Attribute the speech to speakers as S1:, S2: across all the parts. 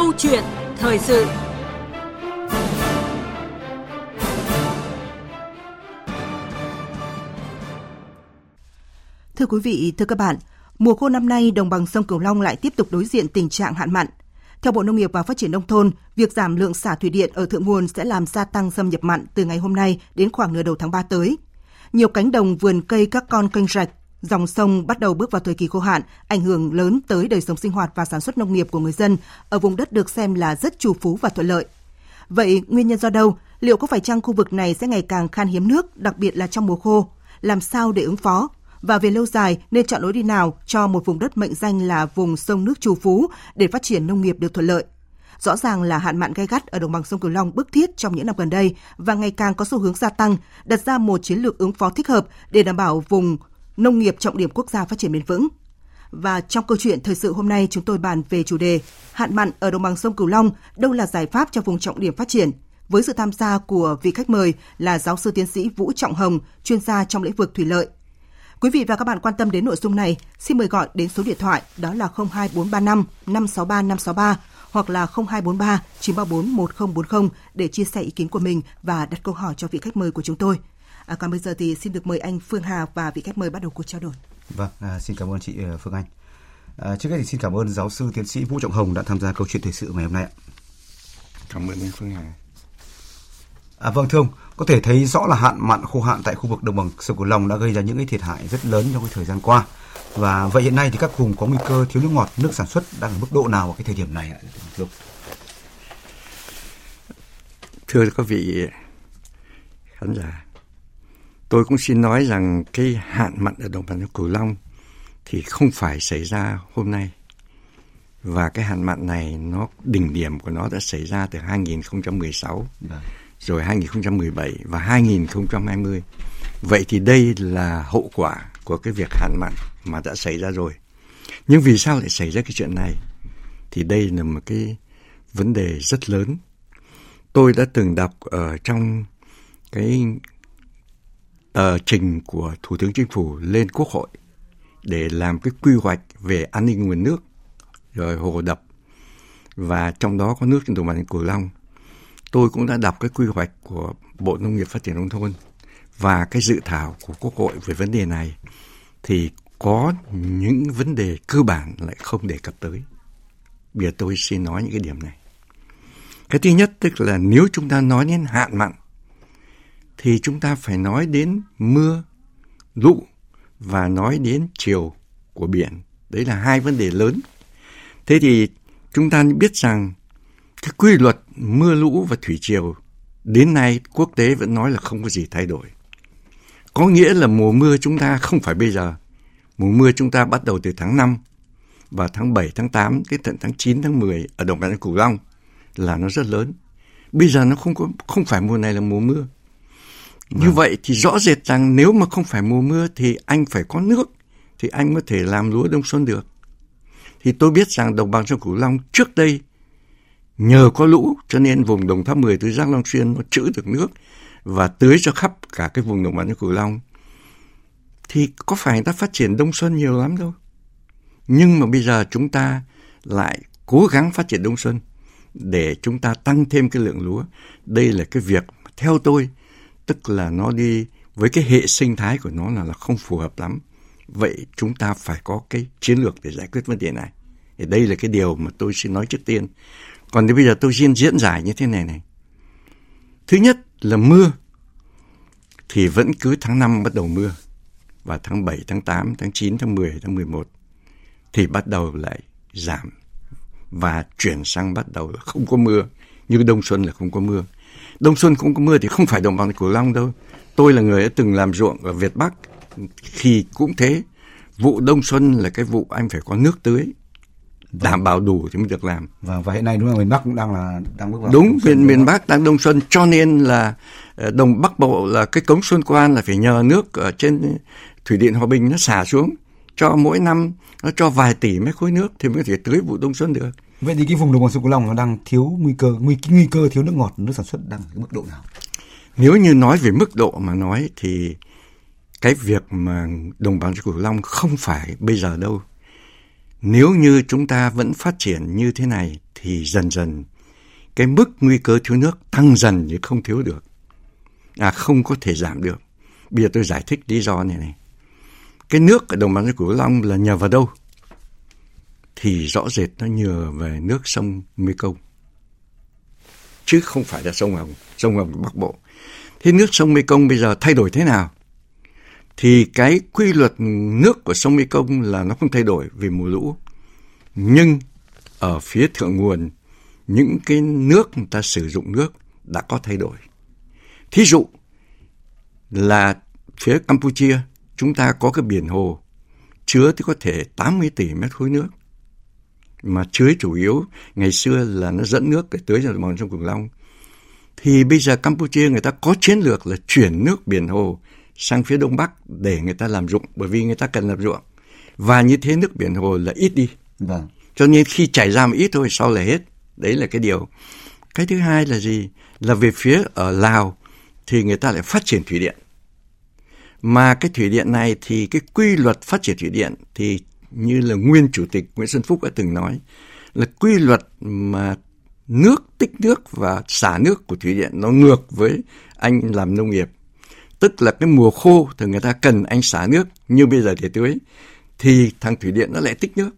S1: Câu chuyện thời sự Thưa quý vị, thưa các bạn, mùa khô năm nay đồng bằng sông Cửu Long lại tiếp tục đối diện tình trạng hạn mặn. Theo Bộ Nông nghiệp và Phát triển Nông thôn, việc giảm lượng xả thủy điện ở thượng nguồn sẽ làm gia tăng xâm nhập mặn từ ngày hôm nay đến khoảng nửa đầu tháng 3 tới. Nhiều cánh đồng vườn cây các con kênh rạch, dòng sông bắt đầu bước vào thời kỳ khô hạn, ảnh hưởng lớn tới đời sống sinh hoạt và sản xuất nông nghiệp của người dân ở vùng đất được xem là rất trù phú và thuận lợi. Vậy nguyên nhân do đâu? Liệu có phải chăng khu vực này sẽ ngày càng khan hiếm nước, đặc biệt là trong mùa khô? Làm sao để ứng phó? Và về lâu dài nên chọn lối đi nào cho một vùng đất mệnh danh là vùng sông nước trù phú để phát triển nông nghiệp được thuận lợi? Rõ ràng là hạn mặn gai gắt ở đồng bằng sông Cửu Long bức thiết trong những năm gần đây và ngày càng có xu hướng gia tăng, đặt ra một chiến lược ứng phó thích hợp để đảm bảo vùng nông nghiệp trọng điểm quốc gia phát triển bền vững. Và trong câu chuyện thời sự hôm nay chúng tôi bàn về chủ đề hạn mặn ở đồng bằng sông Cửu Long, đâu là giải pháp cho vùng trọng điểm phát triển? Với sự tham gia của vị khách mời là giáo sư tiến sĩ Vũ Trọng Hồng, chuyên gia trong lĩnh vực thủy lợi. Quý vị và các bạn quan tâm đến nội dung này, xin mời gọi đến số điện thoại đó là 02435 563 563 hoặc là 0243 934 1040 để chia sẻ ý kiến của mình và đặt câu hỏi cho vị khách mời của chúng tôi. À, còn bây giờ thì xin được mời anh Phương Hà và vị khách mời bắt đầu cuộc trao đổi.
S2: Vâng, à, xin cảm ơn chị ờ, Phương Anh. À, trước hết thì xin cảm ơn giáo sư tiến sĩ Vũ Trọng Hồng đã tham gia câu chuyện thời sự ngày hôm nay ạ.
S3: Cảm ơn anh Phương Hà.
S2: À, vâng thưa ông, có thể thấy rõ là hạn mặn khô hạn tại khu vực đồng bằng sông Cửu Long đã gây ra những cái thiệt hại rất lớn trong cái thời gian qua. Và vậy hiện nay thì các vùng có nguy cơ thiếu nước ngọt, nước sản xuất đang ở mức độ nào ở cái thời điểm này ạ? Thưa,
S3: thưa các vị khán giả, tôi cũng xin nói rằng cái hạn mặn ở đồng bằng sông Cửu Long thì không phải xảy ra hôm nay. Và cái hạn mặn này nó đỉnh điểm của nó đã xảy ra từ 2016. Đấy rồi 2017 và 2020. Vậy thì đây là hậu quả của cái việc hạn mặn mà đã xảy ra rồi. Nhưng vì sao lại xảy ra cái chuyện này? Thì đây là một cái vấn đề rất lớn. Tôi đã từng đọc ở trong cái tờ trình của Thủ tướng Chính phủ lên Quốc hội để làm cái quy hoạch về an ninh nguồn nước, rồi hồ đập và trong đó có nước trên đồng bằng Cửu Long tôi cũng đã đọc cái quy hoạch của Bộ Nông nghiệp Phát triển Nông thôn và cái dự thảo của Quốc hội về vấn đề này thì có những vấn đề cơ bản lại không đề cập tới. Bây giờ tôi xin nói những cái điểm này. Cái thứ nhất tức là nếu chúng ta nói đến hạn mặn thì chúng ta phải nói đến mưa, lũ và nói đến chiều của biển. Đấy là hai vấn đề lớn. Thế thì chúng ta biết rằng cái quy luật mưa lũ và thủy triều đến nay quốc tế vẫn nói là không có gì thay đổi. Có nghĩa là mùa mưa chúng ta không phải bây giờ. Mùa mưa chúng ta bắt đầu từ tháng 5 và tháng 7, tháng 8 cái tận tháng 9, tháng 10 ở đồng bằng Cửu Long là nó rất lớn. Bây giờ nó không có không phải mùa này là mùa mưa. Như vâng. vậy thì rõ rệt rằng nếu mà không phải mùa mưa thì anh phải có nước thì anh có thể làm lúa đông xuân được. Thì tôi biết rằng đồng bằng sông Cửu Long trước đây nhờ có lũ cho nên vùng đồng tháp 10 tới Giác Long Xuyên nó trữ được nước và tưới cho khắp cả cái vùng đồng bằng sông Cửu Long thì có phải người ta phát triển đông xuân nhiều lắm đâu. Nhưng mà bây giờ chúng ta lại cố gắng phát triển đông xuân để chúng ta tăng thêm cái lượng lúa. Đây là cái việc theo tôi tức là nó đi với cái hệ sinh thái của nó là, là không phù hợp lắm. Vậy chúng ta phải có cái chiến lược để giải quyết vấn đề này. Thì đây là cái điều mà tôi xin nói trước tiên. Còn thì bây giờ tôi xin diễn giải như thế này này. Thứ nhất là mưa thì vẫn cứ tháng 5 bắt đầu mưa và tháng 7, tháng 8, tháng 9, tháng 10, tháng 11 thì bắt đầu lại giảm và chuyển sang bắt đầu là không có mưa như đông xuân là không có mưa đông xuân không có mưa thì không phải đồng bằng cửu long đâu tôi là người đã từng làm ruộng ở việt bắc thì cũng thế vụ đông xuân là cái vụ anh phải có nước tưới đảm bảo đủ thì mới được làm.
S2: Và và hiện nay đúng là miền Bắc cũng đang là đang bước vào
S3: đúng miền miền Bắc đang đông xuân cho nên là ờ, đồng Bắc Bộ là cái cống Xuân Quan là phải nhờ nước ở trên thủy điện Hòa Bình nó xả xuống cho mỗi năm nó cho vài tỷ mét khối nước thì mới có thể tưới vụ đông xuân được.
S2: Vậy thì cái vùng đồng bằng sông Cửu Long nó đang thiếu nguy cơ, nguy nguy cơ thiếu nước ngọt, nước sản xuất đang ở mức độ nào?
S3: Nếu như nói về mức độ mà nói thì cái việc mà đồng bằng sông Cửu Long không phải bây giờ đâu nếu như chúng ta vẫn phát triển như thế này thì dần dần cái mức nguy cơ thiếu nước tăng dần chứ không thiếu được. À không có thể giảm được. Bây giờ tôi giải thích lý do này này. Cái nước ở đồng bằng sông Cửu Long là nhờ vào đâu? Thì rõ rệt nó nhờ về nước sông Mekong. Chứ không phải là sông Hồng, sông Hồng Bắc Bộ. Thế nước sông Mekong bây giờ thay đổi thế nào? Thì cái quy luật nước của sông Mekong là nó không thay đổi vì mùa lũ. Nhưng ở phía thượng nguồn, những cái nước người ta sử dụng nước đã có thay đổi. Thí dụ là phía Campuchia, chúng ta có cái biển hồ chứa thì có thể 80 tỷ mét khối nước. Mà chứa chủ yếu ngày xưa là nó dẫn nước để tới cho đồng bằng sông Cửu Long. Thì bây giờ Campuchia người ta có chiến lược là chuyển nước biển hồ sang phía đông bắc để người ta làm ruộng bởi vì người ta cần làm ruộng. Và như thế nước biển hồ là ít đi. Vâng. cho nên khi chảy ra một ít thôi sau là hết. Đấy là cái điều. Cái thứ hai là gì? Là về phía ở lào thì người ta lại phát triển thủy điện. Mà cái thủy điện này thì cái quy luật phát triển thủy điện thì như là nguyên chủ tịch Nguyễn Xuân Phúc đã từng nói là quy luật mà nước tích nước và xả nước của thủy điện nó ngược với anh làm nông nghiệp tức là cái mùa khô thì người ta cần anh xả nước như bây giờ để tưới thì thằng thủy điện nó lại tích nước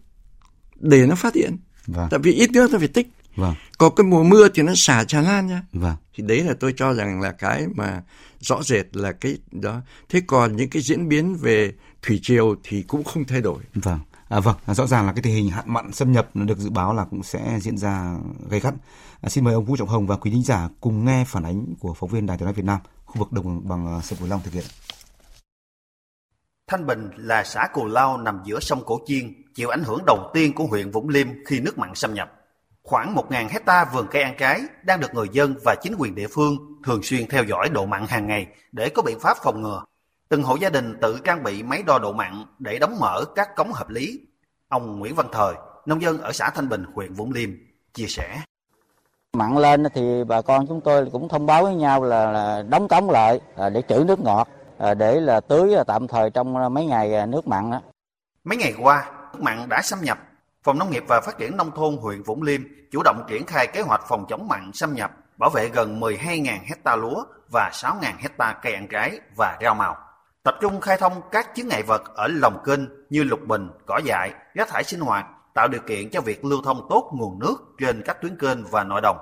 S3: để nó phát điện vâng. tại vì ít nước nó phải tích vâng. còn cái mùa mưa thì nó xả tràn lan nha vâng. thì đấy là tôi cho rằng là cái mà rõ rệt là cái đó thế còn những cái diễn biến về thủy triều thì cũng không thay đổi
S2: vâng À, vâng, rõ ràng là cái tình hình hạn mặn xâm nhập được dự báo là cũng sẽ diễn ra gay gắt. À, xin mời ông Vũ Trọng Hồng và quý thính giả cùng nghe phản ánh của phóng viên Đài Tiếng nói Việt Nam, khu vực đồng bằng sông Cửu Long thực hiện.
S4: Thanh Bình là xã Cù Lao nằm giữa sông Cổ Chiên, chịu ảnh hưởng đầu tiên của huyện Vũng Liêm khi nước mặn xâm nhập. Khoảng 1.000 hecta vườn cây ăn trái đang được người dân và chính quyền địa phương thường xuyên theo dõi độ mặn hàng ngày để có biện pháp phòng ngừa. Từng hộ gia đình tự trang bị máy đo độ mặn để đóng mở các cống hợp lý. Ông Nguyễn Văn Thời, nông dân ở xã Thanh Bình, huyện Vũng Liêm, chia sẻ.
S5: Mặn lên thì bà con chúng tôi cũng thông báo với nhau là, là đóng cống lại để trữ nước ngọt để là tưới tạm thời trong mấy ngày nước mặn đó.
S4: Mấy ngày qua, nước mặn đã xâm nhập. Phòng Nông nghiệp và Phát triển Nông thôn huyện Vũng Liêm chủ động triển khai kế hoạch phòng chống mặn xâm nhập, bảo vệ gần 12.000 hecta lúa và 6.000 hecta cây ăn trái và rau màu. Tập trung khai thông các chướng ngại vật ở lòng kênh như lục bình, cỏ dại, rác thải sinh hoạt, tạo điều kiện cho việc lưu thông tốt nguồn nước trên các tuyến kênh và nội đồng.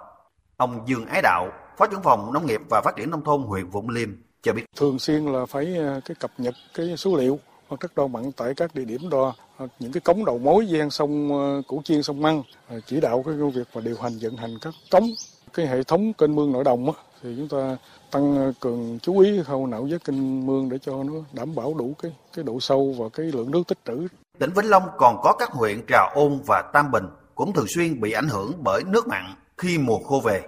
S4: Ông Dương Ái Đạo, Phó trưởng phòng Nông nghiệp và Phát triển nông thôn huyện Vũng Liêm cho biết.
S6: Thường xuyên là phải ờ, cái cập nhật cái số liệu hoặc các đo mặn tại các địa điểm đo ờ, những cái cống đầu mối gian sông ờ, Củ Chiên sông Măng chỉ đạo cái công việc và điều hành vận hành các cống cái hệ thống kênh mương nội đồng thì chúng ta tăng ờ, cường chú ý khâu nạo vét kênh mương để cho nó đảm bảo đủ cái cái độ sâu và cái lượng nước tích trữ.
S4: Tỉnh Vĩnh Long còn có các huyện Trà Ôn và Tam Bình cũng thường xuyên bị ảnh hưởng bởi nước mặn khi mùa khô về.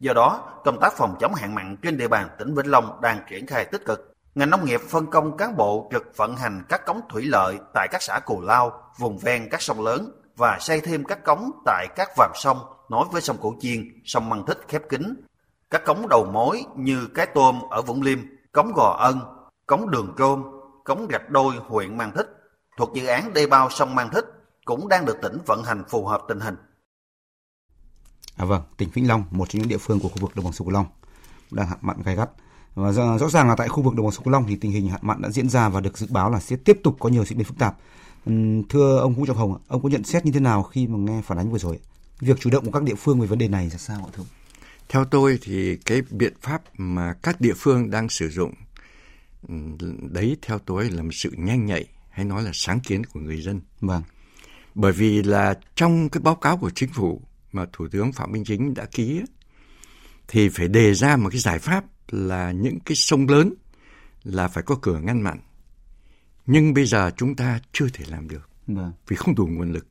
S4: Do đó, công tác phòng chống hạn mặn trên địa bàn tỉnh Vĩnh Long đang triển khai tích cực. Ngành nông nghiệp phân công cán bộ trực vận hành các cống thủy lợi tại các xã Cù Lao, vùng ven các sông lớn và xây thêm các cống tại các vàm sông nối với sông Cổ Chiên, sông Măng Thích khép kín các cống đầu mối như Cái Tôm ở Vũng Liêm, cống Gò Ân, cống Đường Trôm, cống Gạch Đôi huyện Mang Thích thuộc dự án đê bao sông Mang Thích cũng đang được tỉnh vận hành phù hợp tình hình.
S2: À vâng, tỉnh Vĩnh Long, một trong những địa phương của khu vực đồng bằng sông Cửu Long đang hạn mặn gay gắt. Và rõ ràng là tại khu vực đồng bằng sông Cửu Long thì tình hình hạn mặn đã diễn ra và được dự báo là sẽ tiếp tục có nhiều diễn biến phức tạp. Thưa ông Vũ Trọng Hồng, ông có nhận xét như thế nào khi mà nghe phản ánh vừa rồi? Việc chủ động của các địa phương về vấn đề này là sao ạ thưa ông?
S3: Theo tôi thì cái biện pháp mà các địa phương đang sử dụng đấy theo tôi là một sự nhanh nhạy hay nói là sáng kiến của người dân. Vâng. Bởi vì là trong cái báo cáo của chính phủ mà Thủ tướng Phạm Minh Chính đã ký thì phải đề ra một cái giải pháp là những cái sông lớn là phải có cửa ngăn mặn. Nhưng bây giờ chúng ta chưa thể làm được. Vâng. Vì không đủ nguồn lực.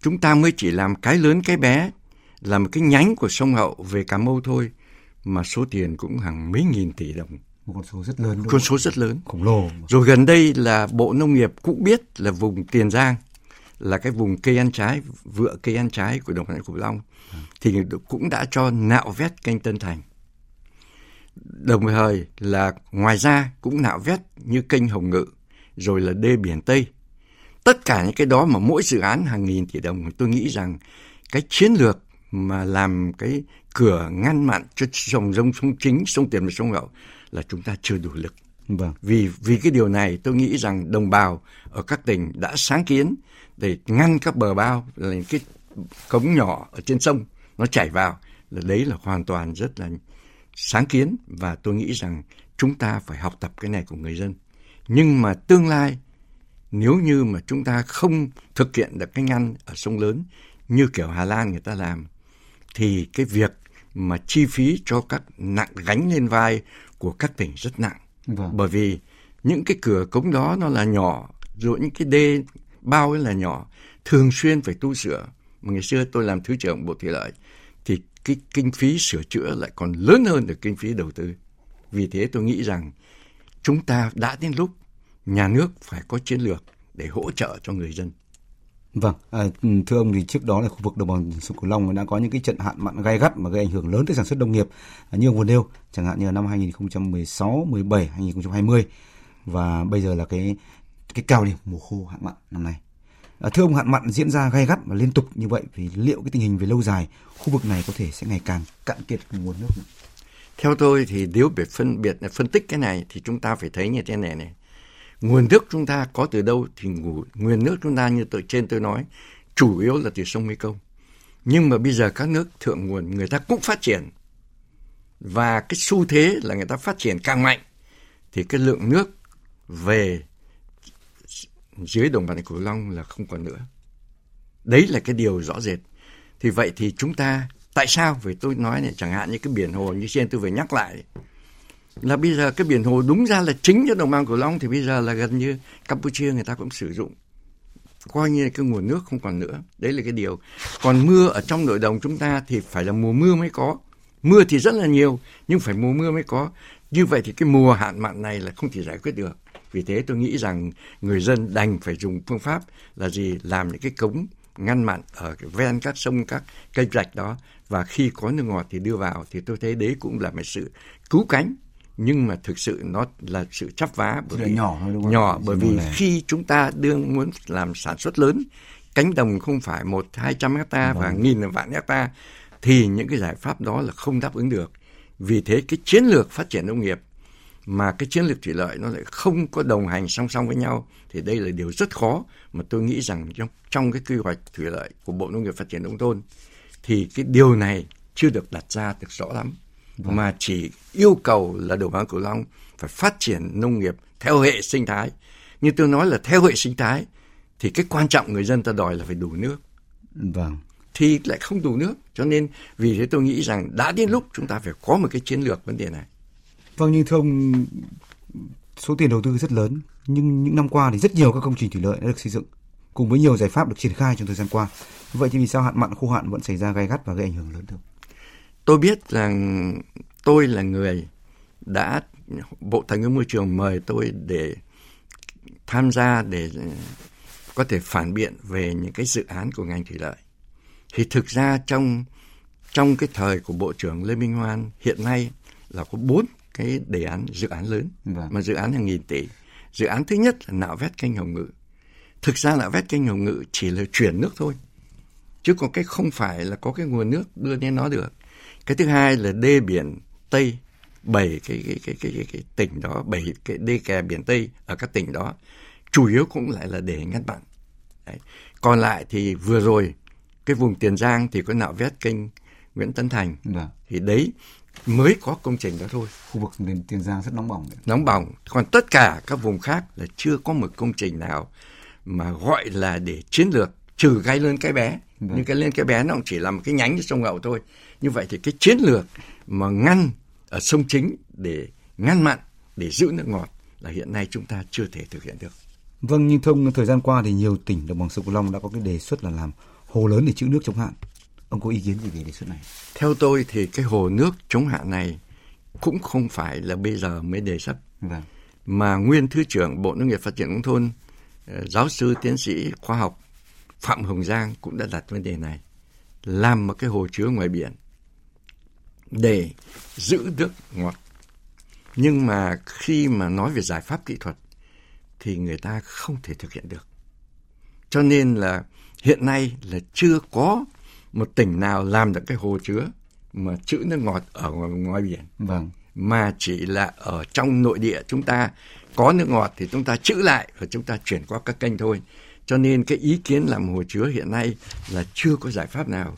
S3: Chúng ta mới chỉ làm cái lớn cái bé là một cái nhánh của sông Hậu về Cà Mau thôi mà số tiền cũng hàng mấy nghìn tỷ đồng.
S2: Một con số rất lớn.
S3: Con số rất lớn.
S2: Khổng lồ.
S3: Rồi gần đây là Bộ Nông nghiệp cũng biết là vùng Tiền Giang là cái vùng cây ăn trái, vựa cây ăn trái của đồng bằng Cửu Long à. thì cũng đã cho nạo vét kênh Tân Thành. Đồng thời là ngoài ra cũng nạo vét như kênh Hồng Ngự rồi là đê biển Tây tất cả những cái đó mà mỗi dự án hàng nghìn tỷ đồng tôi nghĩ rằng cái chiến lược mà làm cái cửa ngăn mặn cho dòng sông sông chính sông tiền và sông hậu là chúng ta chưa đủ lực.
S2: Vâng.
S3: vì vì cái điều này tôi nghĩ rằng đồng bào ở các tỉnh đã sáng kiến để ngăn các bờ bao là những cái cống nhỏ ở trên sông nó chảy vào. Là đấy là hoàn toàn rất là sáng kiến và tôi nghĩ rằng chúng ta phải học tập cái này của người dân. Nhưng mà tương lai nếu như mà chúng ta không thực hiện được cái ngăn ở sông lớn như kiểu Hà Lan người ta làm thì cái việc mà chi phí cho các nặng gánh lên vai của các tỉnh rất nặng.
S2: Vâng.
S3: bởi vì những cái cửa cống đó nó là nhỏ rồi những cái đê bao ấy là nhỏ thường xuyên phải tu sửa. Mà ngày xưa tôi làm thứ trưởng bộ thủy lợi thì cái kinh phí sửa chữa lại còn lớn hơn được kinh phí đầu tư. Vì thế tôi nghĩ rằng chúng ta đã đến lúc nhà nước phải có chiến lược để hỗ trợ cho người dân
S2: Vâng, à, thưa ông thì trước đó là khu vực đồng bằng sông Cửu Long đã có những cái trận hạn mặn gay gắt mà gây ảnh hưởng lớn tới sản xuất nông nghiệp à, như ông vừa nêu, chẳng hạn như năm 2016, 17, 2020 và bây giờ là cái cái cao điểm mùa khô hạn mặn năm nay. À, thưa ông hạn mặn diễn ra gay gắt và liên tục như vậy thì liệu cái tình hình về lâu dài khu vực này có thể sẽ ngày càng cạn kiệt nguồn nước nữa?
S3: theo tôi thì nếu để phân biệt phân tích cái này thì chúng ta phải thấy như thế này này nguồn nước chúng ta có từ đâu thì ngủ- nguồn nước chúng ta như tôi, trên tôi nói, chủ yếu là từ sông Mekong. Nhưng mà bây giờ các nước thượng nguồn, người ta cũng phát triển. Và cái xu thế là người ta phát triển càng mạnh, thì cái lượng nước về dưới đồng bằng Cửu Long là không còn nữa. Đấy là cái điều rõ rệt. Thì vậy thì chúng ta, tại sao? Vì tôi nói này, chẳng hạn như cái biển hồ như trên tôi vừa nhắc lại là bây giờ cái biển hồ đúng ra là chính cho đồng bằng cửu long, thì bây giờ là gần như campuchia người ta cũng sử dụng. Coi như cái nguồn nước không còn nữa. Đấy là cái điều. Còn mưa ở trong nội đồng chúng ta thì phải là mùa mưa mới có. Mưa thì rất là nhiều, nhưng phải mùa mưa mới có. Như vậy thì cái mùa hạn mặn này là không thể giải quyết được. Vì thế tôi nghĩ rằng người dân đành phải dùng phương pháp là gì? Làm những cái cống ngăn mặn ở cái ven các sông, các cây rạch đó. Và khi có nước ngọt thì đưa vào. Thì tôi thấy đấy cũng là một sự cứu cánh nhưng mà thực sự nó là sự chắp vá bởi vì
S2: nhỏ thôi đúng không?
S3: nhỏ bởi vì khi chúng ta đương muốn làm sản xuất lớn cánh đồng không phải một hai trăm hecta và
S2: Vâng.
S3: nghìn vạn hecta thì những cái giải pháp đó là không đáp ứng được vì thế cái chiến lược phát triển nông nghiệp mà cái chiến lược thủy lợi nó lại không có đồng hành song song với nhau thì đây là điều rất khó mà tôi nghĩ rằng trong trong cái quy hoạch thủy lợi của Bộ Nông nghiệp Phát triển nông thôn thì cái điều này chưa được đặt ra được rõ lắm mà chỉ yêu cầu là đồng bằng cửu long phải phát triển nông nghiệp theo hệ sinh thái như tôi nói là theo hệ sinh thái thì cái quan trọng người dân ta đòi là phải đủ nước
S2: Vâng.
S3: thì lại không đủ nước cho nên vì thế tôi nghĩ rằng đã đến lúc chúng ta phải có một cái chiến lược vấn đề này
S2: Vâng nhưng thưa ông số tiền đầu tư rất lớn nhưng những năm qua thì rất nhiều các công trình thủy lợi đã được xây dựng cùng với nhiều giải pháp được triển khai trong thời gian qua. Vậy thì vì sao hạn mặn khô hạn vẫn xảy ra gay gắt và gây ảnh hưởng lớn ông?
S3: tôi biết rằng tôi là người đã bộ tài nguyên môi trường mời tôi để tham gia để có thể phản biện về những cái dự án của ngành thủy lợi. Thì thực ra trong trong cái thời của bộ trưởng lê minh hoan hiện nay là có bốn cái đề án dự án lớn.
S2: Vâng.
S3: mà dự án hàng nghìn tỷ. Dự án thứ nhất là nạo vét kênh hồng ngự. Thực ra nạo vét kênh hồng ngự chỉ là chuyển nước thôi chứ còn cái không phải là có cái nguồn nước đưa lên nó được. Cái thứ hai là đê biển tây bảy cái cái cái cái, cái, cái tỉnh đó bảy cái đê kè biển tây ở các tỉnh đó chủ yếu cũng lại là để ngăn mặn Đấy. còn lại thì vừa rồi cái vùng tiền giang thì có nạo vét kênh nguyễn tấn thành
S2: Vâng.
S3: thì đấy mới có công trình đó thôi
S2: Khu vực miền Tiền Giang rất nóng bỏng. đấy.
S3: nóng bỏng còn tất cả các vùng khác là chưa có một công trình nào mà gọi là để chiến lược trừ cái lớn cái bé
S2: Vâng.
S3: nhưng cái lên cái bé nó cũng chỉ là một cái nhánh của sông Hậu thôi như vậy thì cái chiến lược mà ngăn ở sông chính để ngăn mặn để giữ nước ngọt là hiện nay chúng ta chưa thể thực hiện được
S2: Vâng nhưng thưa ông thời gian qua thì nhiều tỉnh đồng bằng sông Cửu Long đã có cái đề xuất là làm hồ lớn để trữ nước chống hạn. Ông có ý kiến gì về đề xuất này?
S3: theo tôi thì cái hồ nước chống hạn này cũng không phải là bây giờ mới đề xuất
S2: Vâng.
S3: mà nguyên thứ trưởng Bộ Nông nghiệp Phát triển nông thôn ờ, giáo sư tiến sĩ khoa học Phạm Hồng Giang cũng đã đặt vấn đề này làm một cái hồ chứa ngoài biển để giữ nước ngọt nhưng mà khi mà nói về giải pháp kỹ thuật thì người ta không thể thực hiện được Cho nên là hiện nay là chưa có một tỉnh nào làm được cái hồ chứa mà trữ nước ngọt ở ngoài, ngoài biển.
S2: Vâng.
S3: Mà chỉ là ở trong nội địa chúng ta có nước ngọt thì chúng ta trữ lại và chúng ta chuyển qua các kênh thôi. Cho nên cái ý kiến làm hồ chứa hiện nay là chưa có giải pháp nào.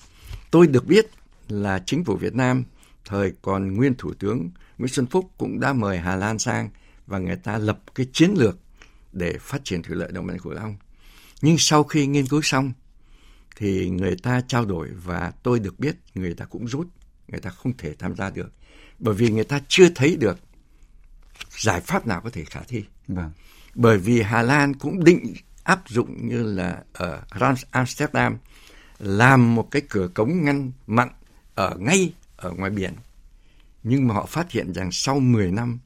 S3: Tôi được biết là chính phủ Việt Nam thời còn nguyên thủ tướng Nguyễn Xuân Phúc cũng đã mời Hà Lan sang và người ta lập cái chiến lược để phát triển thủy lợi đồng bằng Cửu Long. Nhưng sau khi nghiên cứu xong thì người ta trao đổi và tôi được biết người ta cũng rút, người ta không thể tham gia được bởi vì người ta chưa thấy được giải pháp nào có thể khả thi.
S2: Vâng.
S3: Bởi vì Hà Lan cũng định áp dụng như là ở Amsterdam làm một cái cửa cống ngăn mặn ở ngay ở ngoài biển. Nhưng mà họ phát hiện rằng sau 10 năm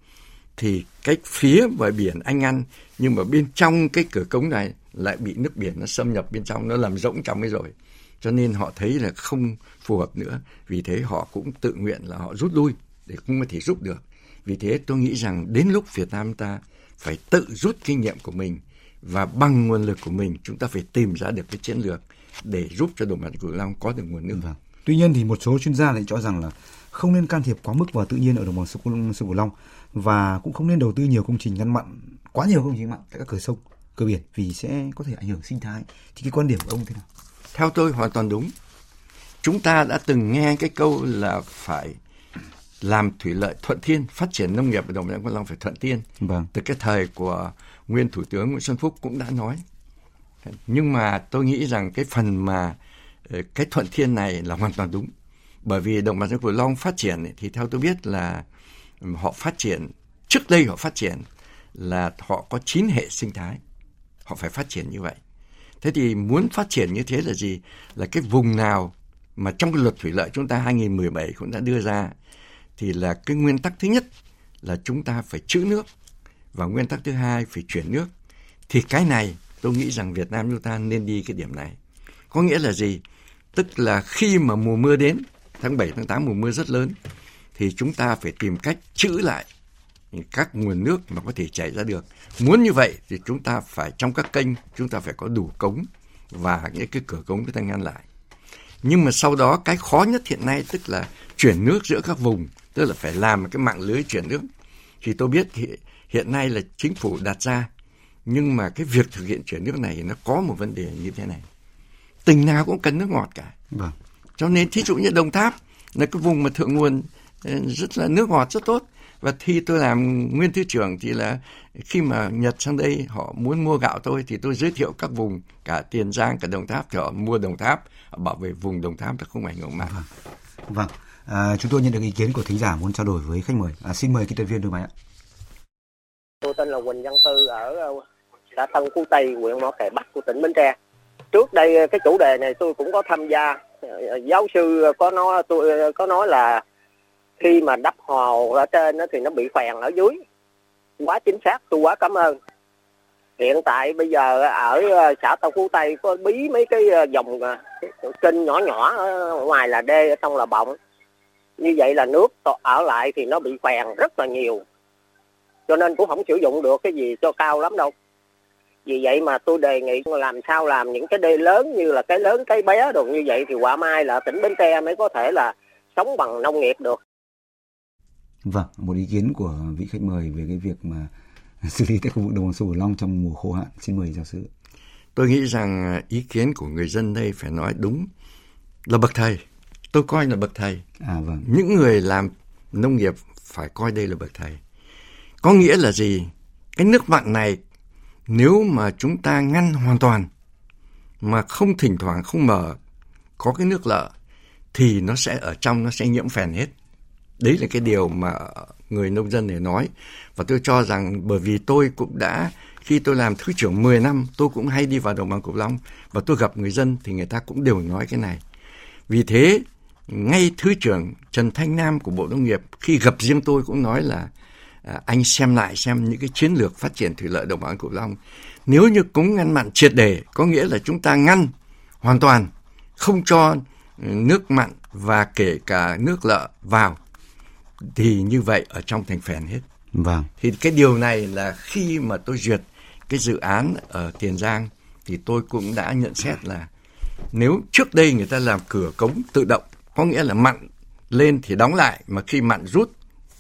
S3: thì cái phía ngoài biển anh ăn nhưng mà bên trong cái cửa cống này lại bị nước biển nó xâm nhập bên trong, nó làm rỗng trong ấy rồi cho nên họ thấy là không phù hợp nữa vì thế họ cũng tự nguyện là họ rút lui để không có thể giúp được vì thế tôi nghĩ rằng đến lúc Việt Nam ta phải tự rút kinh nghiệm của mình và bằng nguồn lực của mình, chúng ta phải tìm ra được cái chiến lược để giúp cho đồng bằng Cửu Long có được nguồn nước.
S2: Vâng. Tuy nhiên thì một số chuyên gia lại cho rằng là không nên can thiệp quá mức vào tự nhiên ở đồng bằng sông Cửu Long và cũng không nên đầu tư nhiều công trình ngăn mặn quá nhiều công trình mặn tại các cửa sông cửa biển vì sẽ có thể ảnh hưởng sinh thái. Thì cái quan điểm của ông thế nào?
S3: Theo tôi hoàn toàn đúng. Chúng ta đã từng nghe cái câu là phải làm thủy lợi thuận thiên phát triển nông nghiệp ở đồng bằng sông Long phải thuận thiên.
S2: Vâng.
S3: từ cái thời của nguyên thủ tướng Nguyễn Xuân Phúc cũng đã nói. Nhưng mà tôi nghĩ rằng cái phần mà Ờ, cái thuận thiên này là hoàn toàn đúng. Bởi vì đồng bằng sông Cửu Long phát triển thì theo tôi biết là họ phát triển, trước đây họ phát triển là họ có chín hệ sinh thái. Họ phải phát triển như vậy. Thế thì muốn phát triển như thế là gì? Là cái vùng nào mà trong cái luật thủy lợi chúng ta 2017 cũng đã đưa ra, thì là cái nguyên tắc thứ nhất là chúng ta phải trữ nước và nguyên tắc thứ hai phải chuyển nước. Thì cái này tôi nghĩ rằng Việt Nam chúng ta nên đi cái điểm này. Có nghĩa là gì? Tức là khi mà mùa mưa đến tháng 7 tháng 8 mùa mưa rất lớn thì chúng ta phải tìm cách trữ lại các nguồn nước mà có thể chảy ra được. Muốn như vậy thì chúng ta phải trong các kênh chúng ta phải có đủ cống và những cái cửa cống chúng ta ngăn lại. Nhưng mà sau đó cái khó nhất hiện nay tức là chuyển nước giữa các vùng, tức là phải làm cái mạng lưới chuyển nước. Thì tôi biết hiện, hiện nay là chính phủ đặt ra, nhưng mà cái việc thực hiện chuyển nước này nó có một vấn đề như thế này. Tỉnh nào cũng cần nước ngọt cả.
S2: Vâng.
S3: Cho nên thí dụ như Đồng Tháp là cái vùng mà thượng nguồn rất là nước ngọt rất tốt và khi tôi làm nguyên thứ trưởng thì là khi mà Nhật sang đây họ muốn mua gạo tôi thì tôi giới thiệu các vùng cả Tiền Giang cả Đồng Tháp thì họ mua Đồng Tháp họ bảo vệ vùng Đồng Tháp nó không ảnh hưởng mạng.
S2: Vâng. vâng. À, chúng tôi nhận được ý kiến của thính giả muốn trao đổi với khách mời. À, xin mời kỹ thuật viên Đường Máy ạ.
S7: Tôi tên là Quỳnh Văn Tư ở ờ, xã Tân Phú Tây, huyện Mỏ Cày Bắc của tỉnh Bến Tre. Trước đây ờ, cái chủ đề này tôi cũng có tham gia. Ờ, giáo sư có nói, tôi ờ, có nói là khi mà đắp hồ ở trên thì nó bị phèn ở dưới. Quá chính xác, tôi quá cảm ơn. Hiện tại bây giờ ở xã Tân Phú Tây có bí mấy cái dòng kênh nhỏ nhỏ ở ngoài là đê, ở trong là bọng. Như vậy là nước ở lại thì nó bị phèn rất là nhiều. Cho nên cũng không sử dụng được cái gì cho cao lắm đâu vì vậy mà tôi đề nghị làm sao làm những cái đê lớn như là cái lớn cái bé đồ như vậy thì quả mai là tỉnh Bến Tre mới có thể là sống bằng nông nghiệp được
S2: Vâng, một ý kiến của vị khách mời về cái việc mà xử lý tại khu vực đồng bằng sông Cửu Long trong mùa khô hạn. Xin mời giáo sư.
S3: Tôi nghĩ rằng ý kiến của người dân đây phải nói đúng là bậc thầy. Tôi coi là bậc thầy.
S2: À vâng.
S3: Những người làm nông nghiệp phải coi đây là bậc thầy. Có nghĩa là gì? Cái nước mặn này nếu mà chúng ta ngăn hoàn toàn, mà không thỉnh thoảng, không mở, có cái nước lợ, thì nó sẽ ở trong, nó sẽ nhiễm phèn hết Đấy là cái điều mà người nông dân để nói. Và tôi cho rằng bởi vì tôi cũng đã, khi tôi làm thứ trưởng 10 năm, tôi cũng hay đi vào đồng bằng Cửu Long và tôi gặp người dân thì người ta cũng đều nói cái này. Vì thế, ngay thứ trưởng Trần Thanh Nam của Bộ Nông nghiệp khi gặp riêng tôi cũng nói là à, anh xem lại xem những cái chiến lược phát triển thủy lợi đồng bằng Cửu Long. Nếu như cúng ngăn mặn triệt để có nghĩa là chúng ta ngăn hoàn toàn không cho nước mặn và kể cả nước lợ vào thì như vậy ở trong thành phèn hết.
S2: Vâng.
S3: Thì cái điều này là khi mà tôi duyệt cái dự án ở Tiền Giang thì tôi cũng đã nhận xét là nếu trước đây người ta làm cửa cống tự động có nghĩa là mặn lên thì đóng lại mà khi mặn rút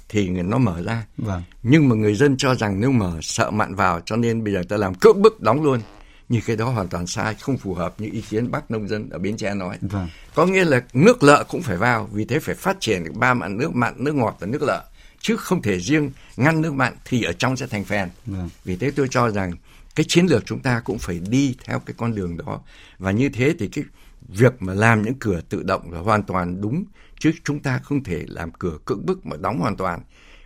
S3: thì nó mở ra. Vâng. Nhưng mà người dân cho rằng nếu mở sợ mặn vào cho nên bây giờ ta làm cưỡng bức đóng luôn. Nhưng cái đó hoàn toàn sai, không phù hợp như ý kiến bác nông dân ở Bến Tre nói. Vâng. Có nghĩa là nước lợ cũng phải vào, vì thế phải phát triển ba mặn nước mặn, nước ngọt và nước lợ. Chứ không thể riêng ngăn nước mặn thì ở trong sẽ thành phèn. Vâng. Vì thế tôi cho rằng cái chiến lược chúng ta cũng phải đi theo cái con đường đó. Và như thế thì cái việc mà làm những cửa tự động là hoàn toàn đúng chứ chúng ta không thể làm cửa cưỡng bức mà đóng hoàn toàn.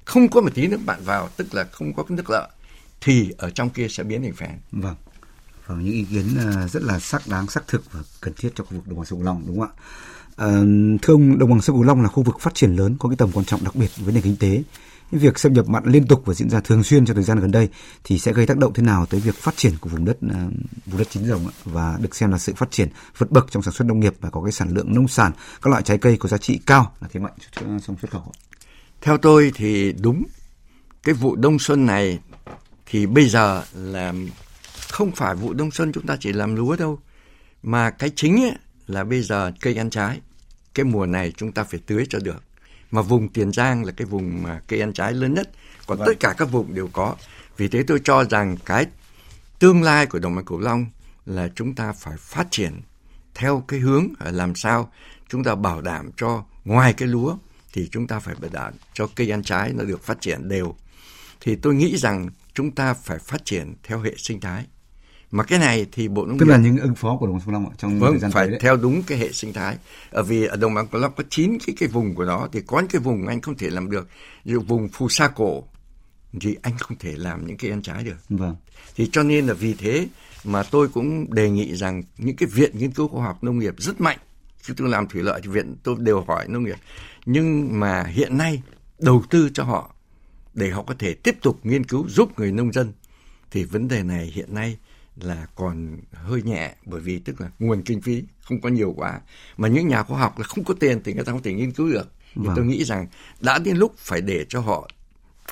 S3: Không có một tí nước bạn vào tức là không có cái nước lợ thì ở trong kia sẽ biến thành phèn.
S2: Vâng. Và những ý kiến à, rất là sắc đáng xác thực và cần thiết cho khu vực đồng bằng sông cửu long đúng không ạ? À, thưa ông đồng bằng sông cửu long là khu vực phát triển lớn có cái tầm quan trọng đặc biệt với nền kinh tế việc xâm nhập mặn liên tục và diễn ra thường xuyên trong thời gian gần đây thì sẽ gây tác động thế nào tới việc phát triển của vùng đất ờ, vùng đất chín rồng và được xem là sự phát triển vượt bậc trong sản xuất nông nghiệp và có cái sản lượng nông sản, các loại trái cây có giá trị cao là thế mạnh trong xuất khẩu.
S3: Theo tôi thì đúng, cái vụ đông xuân này thì bây giờ là không phải vụ đông xuân chúng ta chỉ làm lúa đâu, mà cái chính ấy là bây giờ cây ăn trái, cái mùa này chúng ta phải tưới cho được mà vùng Tiền Giang là cái vùng mà cây ăn trái lớn nhất. Còn vâng. tất cả các vùng đều có. Vì thế tôi cho rằng cái tương lai của đồng bằng cửu long là chúng ta phải phát triển theo cái hướng làm sao chúng ta bảo đảm cho ngoài cái lúa thì chúng ta phải bảo đảm cho cây ăn trái nó được phát triển đều. Thì tôi nghĩ rằng chúng ta phải phát triển theo hệ sinh thái mà cái này thì bộ nông
S2: tức nghiệp... là những ứng phó của đồng bằng sông Long trong
S3: vâng,
S2: thời gian
S3: phải tới theo đúng cái hệ sinh thái. Ở vì ở đồng bằng sông Long có chín cái cái vùng của nó thì có những cái vùng anh không thể làm được. Dụ vùng phù sa cổ thì anh không thể làm những cái ăn trái được. Vâng. thì cho nên là vì thế mà tôi cũng đề nghị rằng những cái viện nghiên cứu khoa học nông nghiệp rất mạnh. Khi tôi làm thủy lợi thì viện tôi đều hỏi nông nghiệp. Nhưng mà hiện nay đầu tư cho họ để họ có thể tiếp tục nghiên cứu giúp người nông dân thì vấn đề này hiện nay là còn hơi nhẹ bởi vì tức là nguồn kinh phí không có nhiều quá mà những nhà khoa học là không có tiền thì người ta không thể nghiên cứu được thì vâng. tôi nghĩ rằng đã đến lúc phải để cho họ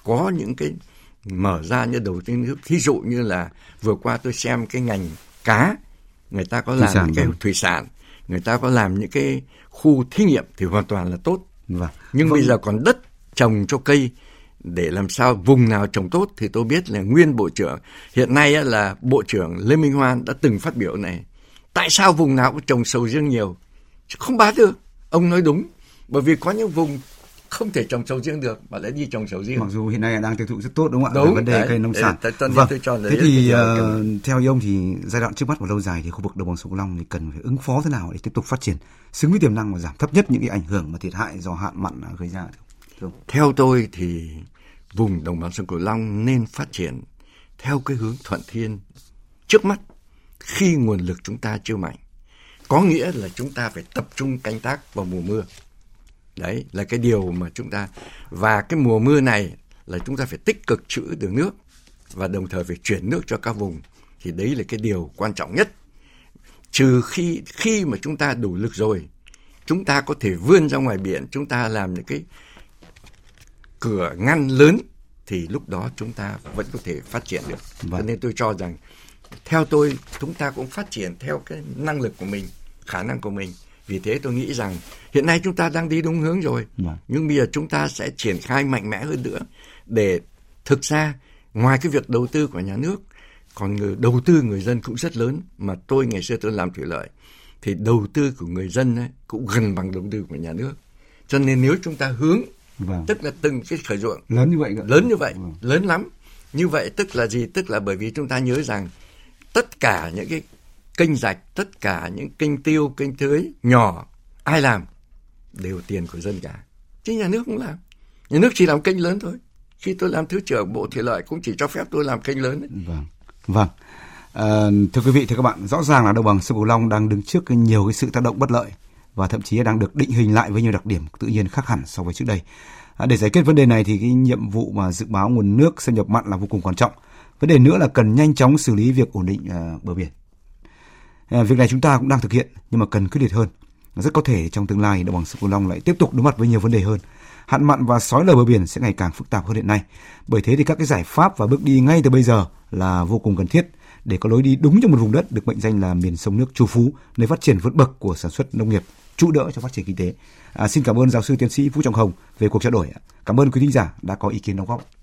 S3: có những cái mở ra như đầu tiên thí dụ như là vừa qua tôi xem cái ngành cá người ta có làm sản, cái vâng. thủy sản người ta có làm những cái khu thí nghiệm thì hoàn toàn là tốt vâng. nhưng vâng. bây giờ còn đất trồng cho cây để làm sao vùng nào trồng tốt thì tôi biết là nguyên bộ trưởng. Hiện nay là bộ trưởng Lê Minh Hoan đã từng phát biểu này. Tại sao vùng nào cũng trồng sầu riêng nhiều? Không bán được. Ông nói đúng. Bởi vì có những vùng không thể trồng sầu riêng được mà lại đi trồng sầu riêng.
S2: Mặc dù hiện nay đang tiêu thụ rất tốt đúng không
S3: ạ? Đúng,
S2: vấn đề
S3: đấy,
S2: cây nông sản.
S3: đấy, vâng. tôi cho
S2: thế thì uh, theo ông thì giai đoạn trước mắt và lâu dài thì khu vực đồng bằng sông Long thì cần phải ứng phó thế nào để tiếp tục phát triển? Xứng với tiềm năng và giảm thấp nhất những cái ảnh hưởng và thiệt hại do hạn mặn gây ra
S3: theo tôi thì vùng đồng bằng sông Cửu Long nên phát triển theo cái hướng thuận thiên trước mắt khi nguồn lực chúng ta chưa mạnh. Có nghĩa là chúng ta phải tập trung canh tác vào mùa mưa. Đấy là cái điều mà chúng ta và cái mùa mưa này là chúng ta phải tích cực trữ được nước và đồng thời phải chuyển nước cho các vùng thì đấy là cái điều quan trọng nhất. Trừ khi khi mà chúng ta đủ lực rồi, chúng ta có thể vươn ra ngoài biển, chúng ta làm những cái cửa ngăn lớn thì lúc đó chúng ta vẫn có thể phát triển được. Vâng. Cho nên tôi cho rằng theo tôi chúng ta cũng phát triển theo cái năng lực của mình, khả năng của mình. Vì thế tôi nghĩ rằng hiện nay chúng ta đang đi đúng hướng rồi. Vâng. Nhưng bây giờ chúng ta sẽ triển khai mạnh mẽ hơn nữa để thực ra ngoài cái việc đầu tư của nhà nước còn người, đầu tư người dân cũng rất lớn mà tôi ngày xưa tôi làm thủy lợi thì đầu tư của người dân ấy, cũng gần bằng đầu tư của nhà nước. Cho nên nếu chúng ta hướng Vâng. Tức là từng cái khởi ruộng
S2: lớn như vậy cơ.
S3: Lớn như vậy, vâng. lớn lắm. Như vậy tức là gì? Tức là bởi vì chúng ta nhớ rằng tất cả những cái kênh rạch, tất cả những kênh tiêu, kênh tưới nhỏ ai làm đều tiền của dân cả. Chứ nhà nước cũng làm. Nhà nước chỉ làm kênh lớn thôi. Khi tôi làm thứ trưởng Bộ Thủy lợi cũng chỉ cho phép tôi làm kênh lớn. Ấy.
S2: Vâng. Vâng. À, thưa quý vị, thưa các bạn, rõ ràng là đồng bằng sông Cửu Long đang đứng trước nhiều cái sự tác động bất lợi và thậm chí đang được định hình lại với nhiều đặc điểm tự nhiên khác hẳn so với trước đây. À, để giải quyết vấn đề này thì cái nhiệm vụ mà dự báo nguồn nước xâm nhập mặn là vô cùng quan trọng. Vấn đề nữa là cần nhanh chóng xử lý việc ổn định à, bờ biển. À, việc này chúng ta cũng đang thực hiện nhưng mà cần quyết liệt hơn. Rất có thể trong tương lai đồng bằng sông Cửu Long lại tiếp tục đối mặt với nhiều vấn đề hơn. Hạn mặn và sói lở bờ biển sẽ ngày càng phức tạp hơn hiện nay. Bởi thế thì các cái giải pháp và bước đi ngay từ bây giờ là vô cùng cần thiết để có lối đi đúng cho một vùng đất được mệnh danh là miền sông nước Chu Phú, nơi phát triển vượt bậc của sản xuất nông nghiệp, trụ đỡ cho phát triển kinh tế. À, xin cảm ơn giáo sư tiến sĩ Vũ Trọng Hồng về cuộc trao đổi. Cảm ơn quý thính giả đã có ý kiến đóng góp.